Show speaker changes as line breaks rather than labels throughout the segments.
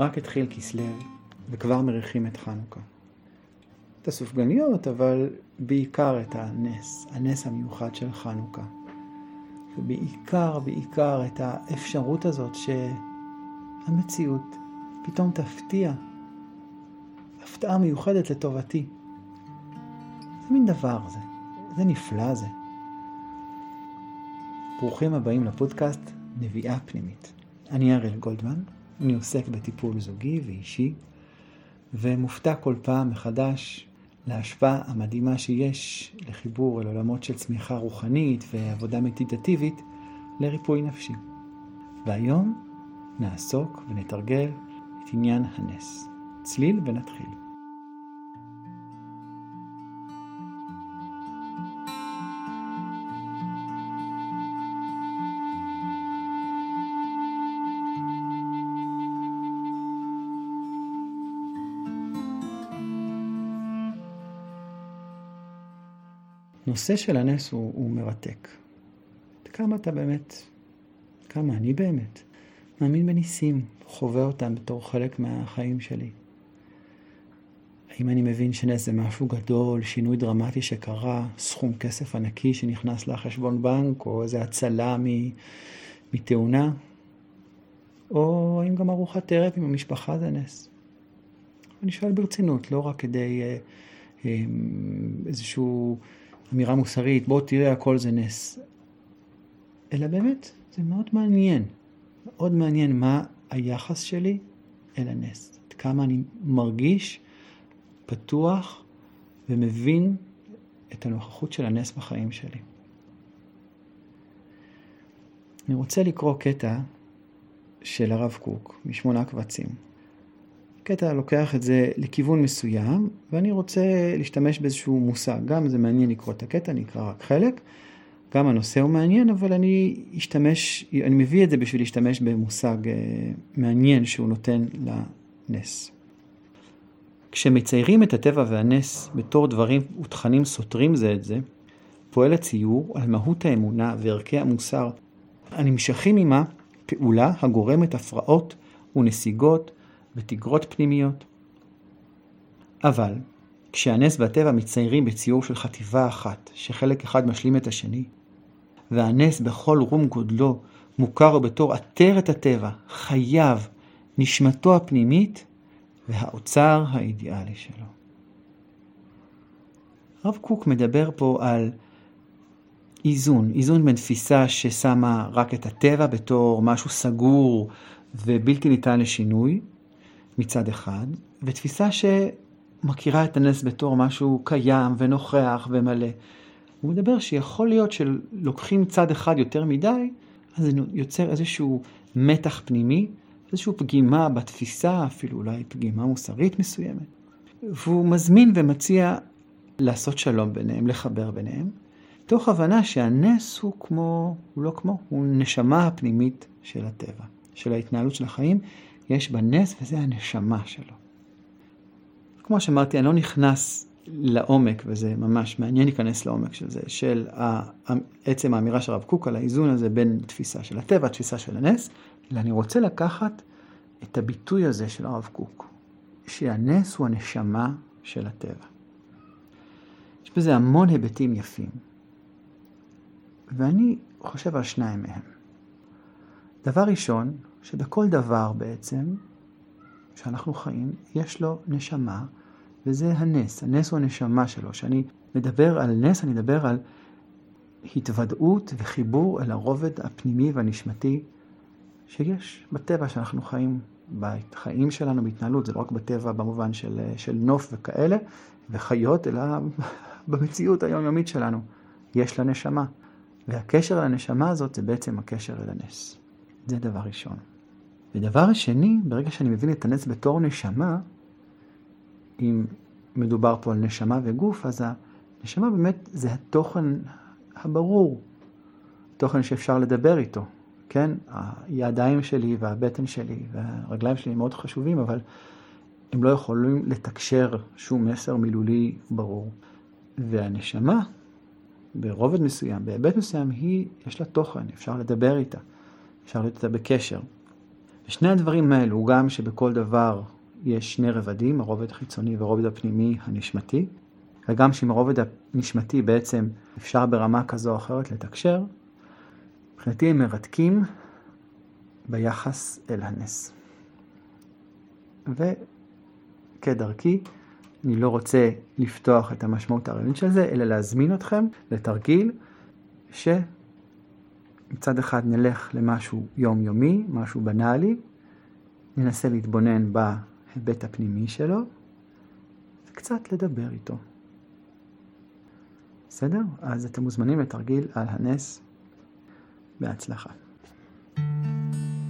רק התחיל כסלו, וכבר מריחים את חנוכה. את הסופגניות, אבל בעיקר את הנס, הנס המיוחד של חנוכה. ובעיקר, בעיקר את האפשרות הזאת שהמציאות פתאום תפתיע, הפתעה מיוחדת לטובתי. זה מין דבר זה, זה נפלא זה. ברוכים הבאים לפודקאסט נביאה פנימית. אני אריאל גולדמן, אני עוסק בטיפול זוגי ואישי, ומופתע כל פעם מחדש להשפעה המדהימה שיש לחיבור אל עולמות של צמיחה רוחנית ועבודה מדיטטיבית לריפוי נפשי. והיום נעסוק ונתרגל את עניין הנס. צליל ונתחיל. נושא של הנס הוא, הוא מרתק. כמה אתה באמת, כמה אני באמת, מאמין בניסים, חווה אותם בתור חלק מהחיים שלי. האם אני מבין שנס זה משהו גדול, שינוי דרמטי שקרה, סכום כסף ענקי שנכנס לחשבון בנק, או איזה הצלה מתאונה? או האם גם ארוחת ערב עם המשפחה זה נס? אני שואל ברצינות, לא רק כדי אה, אה, איזשהו... אמירה מוסרית, בוא תראה הכל זה נס. אלא באמת, זה מאוד מעניין. מאוד מעניין מה היחס שלי אל הנס. עד כמה אני מרגיש פתוח ומבין את הנוכחות של הנס בחיים שלי. אני רוצה לקרוא קטע של הרב קוק, משמונה קבצים. קטע לוקח את זה לכיוון מסוים, ואני רוצה להשתמש באיזשהו מושג. גם זה מעניין לקרוא את הקטע, אני אקרא רק חלק. גם הנושא הוא מעניין, אבל אני אשתמש, אני מביא את זה בשביל להשתמש במושג אה, מעניין שהוא נותן לנס. כשמציירים את הטבע והנס בתור דברים ותכנים סותרים זה את זה, פועל הציור על מהות האמונה וערכי המוסר הנמשכים עמה פעולה הגורמת הפרעות ונסיגות ותגרות פנימיות. אבל כשהנס והטבע מציירים בציור של חטיבה אחת, שחלק אחד משלים את השני, והנס בכל רום גודלו מוכר בתור עטרת הטבע, חייו, נשמתו הפנימית והאוצר האידיאלי שלו. הרב קוק מדבר פה על איזון, איזון בין תפיסה ששמה רק את הטבע בתור משהו סגור ובלתי ניתן לשינוי, מצד אחד, ותפיסה שמכירה את הנס בתור משהו קיים ונוכח ומלא. הוא מדבר שיכול להיות שלוקחים צד אחד יותר מדי, אז זה יוצר איזשהו מתח פנימי, איזושהי פגימה בתפיסה, אפילו אולי פגימה מוסרית מסוימת. והוא מזמין ומציע לעשות שלום ביניהם, לחבר ביניהם, תוך הבנה שהנס הוא כמו, הוא לא כמו, הוא נשמה הפנימית של הטבע, של ההתנהלות של החיים, יש בה נס וזה הנשמה שלו. כמו שאמרתי, אני לא נכנס לעומק, וזה ממש מעניין להיכנס לעומק של זה, של עצם האמירה של הרב קוק על האיזון הזה בין תפיסה של הטבע, תפיסה של הנס, אלא אני רוצה לקחת את הביטוי הזה של הרב קוק, שהנס הוא הנשמה של הטבע. יש בזה המון היבטים יפים, ואני חושב על שניים מהם. דבר ראשון, שבכל דבר בעצם שאנחנו חיים, יש לו נשמה, וזה הנס. הנס הוא הנשמה שלו. כשאני מדבר על נס, אני מדבר על התוודעות וחיבור אל הרובד הפנימי והנשמתי שיש בטבע שאנחנו חיים, בחיים שלנו, בהתנהלות. זה לא רק בטבע במובן של, של נוף וכאלה, וחיות, אלא במציאות היומיומית שלנו. יש לה נשמה. והקשר לנשמה הזאת זה בעצם הקשר אל הנס. זה דבר ראשון. ודבר שני, ברגע שאני מבין את הנס בתור נשמה, אם מדובר פה על נשמה וגוף, אז הנשמה באמת זה התוכן הברור, תוכן שאפשר לדבר איתו, כן? הידיים שלי והבטן שלי והרגליים שלי מאוד חשובים, אבל הם לא יכולים לתקשר שום מסר מילולי ברור. והנשמה, ברובד מסוים, בהיבט מסוים, היא, יש לה תוכן, אפשר לדבר איתה, אפשר להיות איתה בקשר. שני הדברים האלו, גם שבכל דבר יש שני רבדים, הרובד החיצוני והרובד הפנימי הנשמתי, וגם שעם הרובד הנשמתי בעצם אפשר ברמה כזו או אחרת לתקשר, מבחינתי הם מרתקים ביחס אל הנס. וכדרכי, אני לא רוצה לפתוח את המשמעות הרעיונית של זה, אלא להזמין אתכם לתרגיל שמצד אחד נלך למשהו יומיומי, משהו בנאלי, ננסה להתבונן בהיבט הפנימי שלו, וקצת לדבר איתו. בסדר? אז אתם מוזמנים לתרגיל על הנס בהצלחה.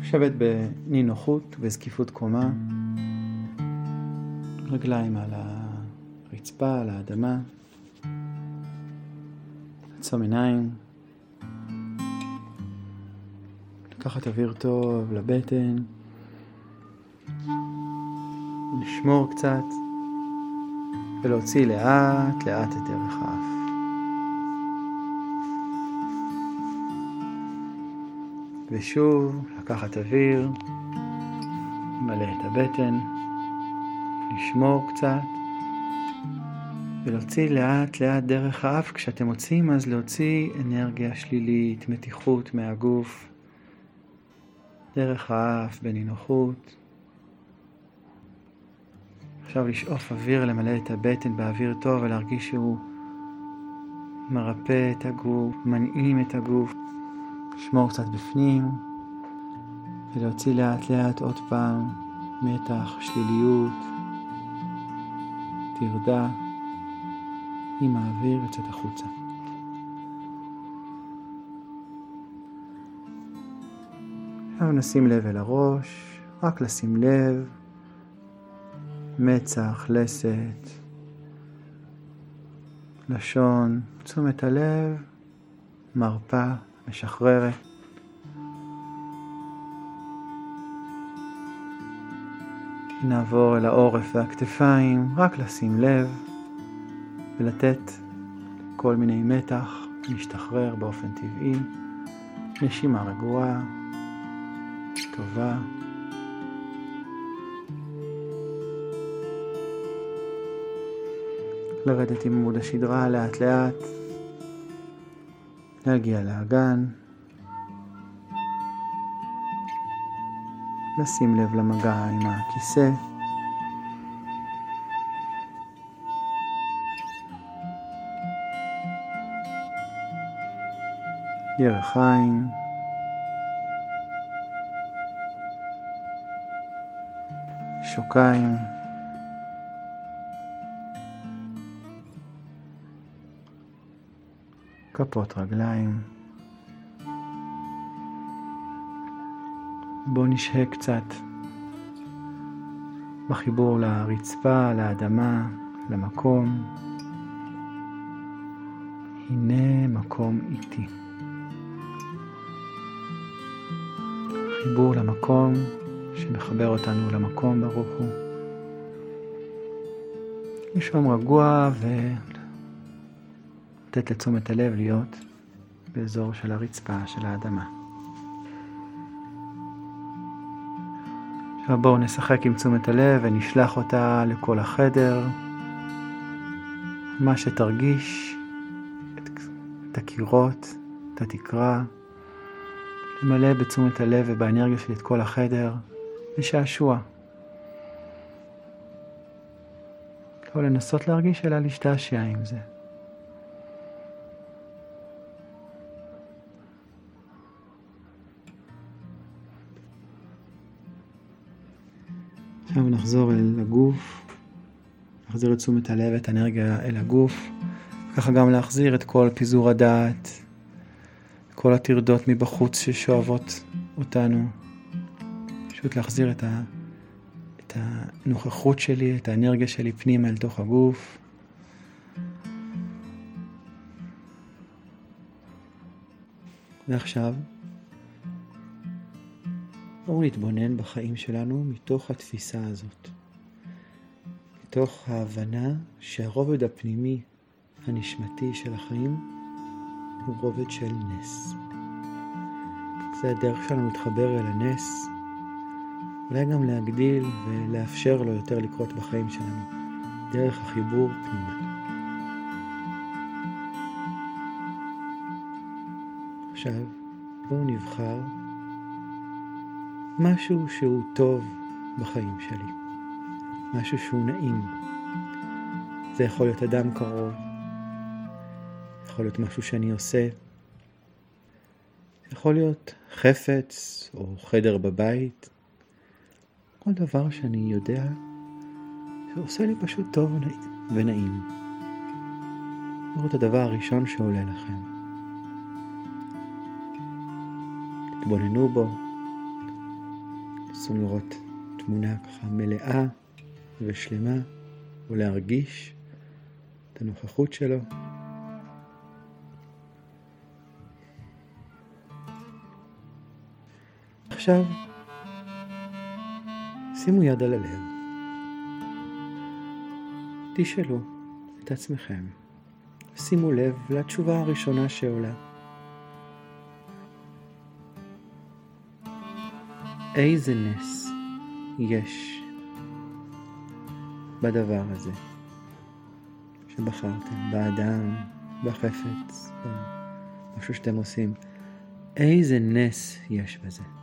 לשבת בנינוחות וזקיפות קומה, רגליים על הרצפה, על האדמה, עצום עיניים, לקחת אוויר טוב לבטן, לשמור קצת. ולהוציא לאט לאט את ערך האף. ושוב לקחת אוויר, למלא את הבטן, לשמור קצת. ולהוציא לאט לאט דרך האף. כשאתם מוציאים אז להוציא אנרגיה שלילית, מתיחות מהגוף, דרך האף בנינוחות. עכשיו לשאוף אוויר, למלא את הבטן באוויר טוב ולהרגיש שהוא מרפא את הגוף, מנעים את הגוף. לשמור קצת בפנים ולהוציא לאט לאט עוד פעם מתח, שליליות, טרדה, עם האוויר יוצאת החוצה. עכשיו נשים לב אל הראש, רק לשים לב, מצח, לסת, לשון, תשומת הלב, מרפא. משחררת. נעבור אל העורף והכתפיים, רק לשים לב ולתת כל מיני מתח להשתחרר באופן טבעי. נשימה רגועה, טובה. לרדת עם עמוד השדרה לאט לאט. להגיע לאגן, לשים לב למגע עם הכיסא. ירך עין. שוקיים. כפות רגליים. בואו נשהה קצת בחיבור לרצפה, לאדמה, למקום. הנה מקום איתי. חיבור למקום שמחבר אותנו למקום ברוך הוא. נשום רגוע ו... לתת לתשומת הלב להיות באזור של הרצפה, של האדמה. עכשיו בואו נשחק עם תשומת הלב ונשלח אותה לכל החדר. מה שתרגיש, את, את הקירות, את התקרה, למלא בתשומת הלב ובאנרגיה שלי את כל החדר, לשעשוע. לא לנסות להרגיש, אלא להשתעשע עם זה. עכשיו נחזור אל הגוף, נחזיר את תשומת הלב, את האנרגיה אל הגוף, ככה גם להחזיר את כל פיזור הדעת, כל הטרדות מבחוץ ששואבות אותנו, פשוט להחזיר את, ה, את הנוכחות שלי, את האנרגיה שלי פנימה אל תוך הגוף. ועכשיו בואו נתבונן בחיים שלנו מתוך התפיסה הזאת. מתוך ההבנה שהרובד הפנימי הנשמתי של החיים הוא רובד של נס. זה הדרך שלנו להתחבר אל הנס, אולי גם להגדיל ולאפשר לו יותר לקרות בחיים שלנו, דרך החיבור פנימה. עכשיו, בואו נבחר משהו שהוא טוב בחיים שלי, משהו שהוא נעים. זה יכול להיות אדם קרוב, יכול להיות משהו שאני עושה, יכול להיות חפץ או חדר בבית, כל דבר שאני יודע שעושה לי פשוט טוב ונעים. תראו את הדבר הראשון שעולה לכם. תתבוננו בו, נסו לראות תמונה ככה מלאה ושלמה, ולהרגיש את הנוכחות שלו. עכשיו, שימו יד על הלב. תשאלו את עצמכם, שימו לב לתשובה הראשונה שעולה. איזה נס יש בדבר הזה שבחרתם, באדם, בחפץ, במשהו שאתם עושים. איזה נס יש בזה.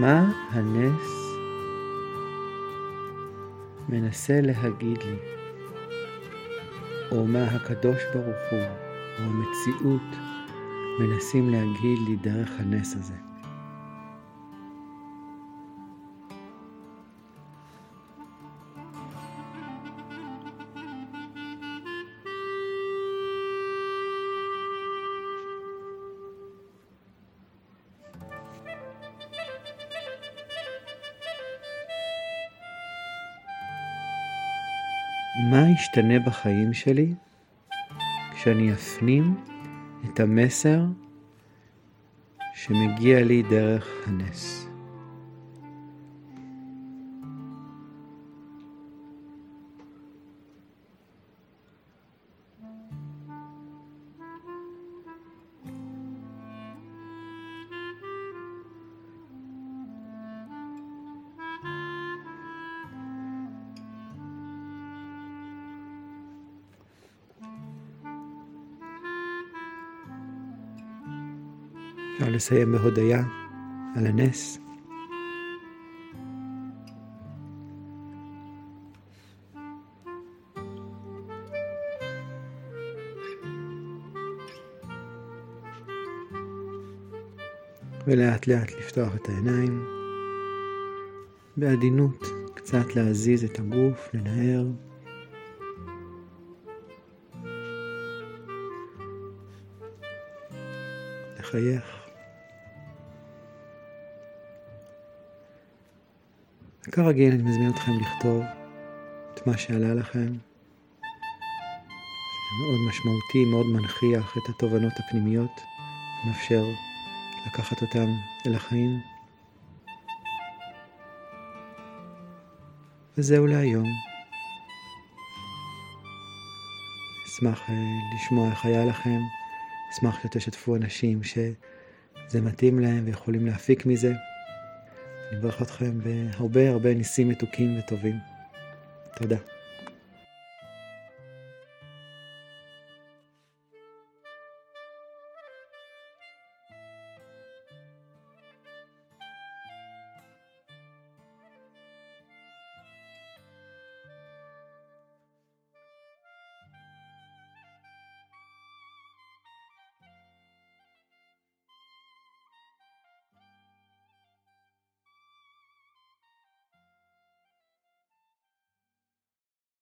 מה הנס מנסה להגיד לי, או מה הקדוש ברוך הוא, או המציאות, מנסים להגיד לי דרך הנס הזה. מה ישתנה בחיים שלי כשאני אפנים את המסר שמגיע לי דרך הנס. אפשר לסיים בהודיה על הנס. ולאט לאט לפתוח את העיניים, בעדינות קצת להזיז את הגוף, לנער. לחייך. כרגיל אני מזמין אתכם לכתוב את מה שעלה לכם. זה מאוד משמעותי, מאוד מנכיח את התובנות הפנימיות, מאפשר לקחת אותם אל החיים. וזהו להיום. אשמח אה, לשמוע איך היה לכם, אשמח שתשתפו אנשים שזה מתאים להם ויכולים להפיק מזה. אני מברך אתכם בהרבה הרבה ניסים מתוקים וטובים. תודה.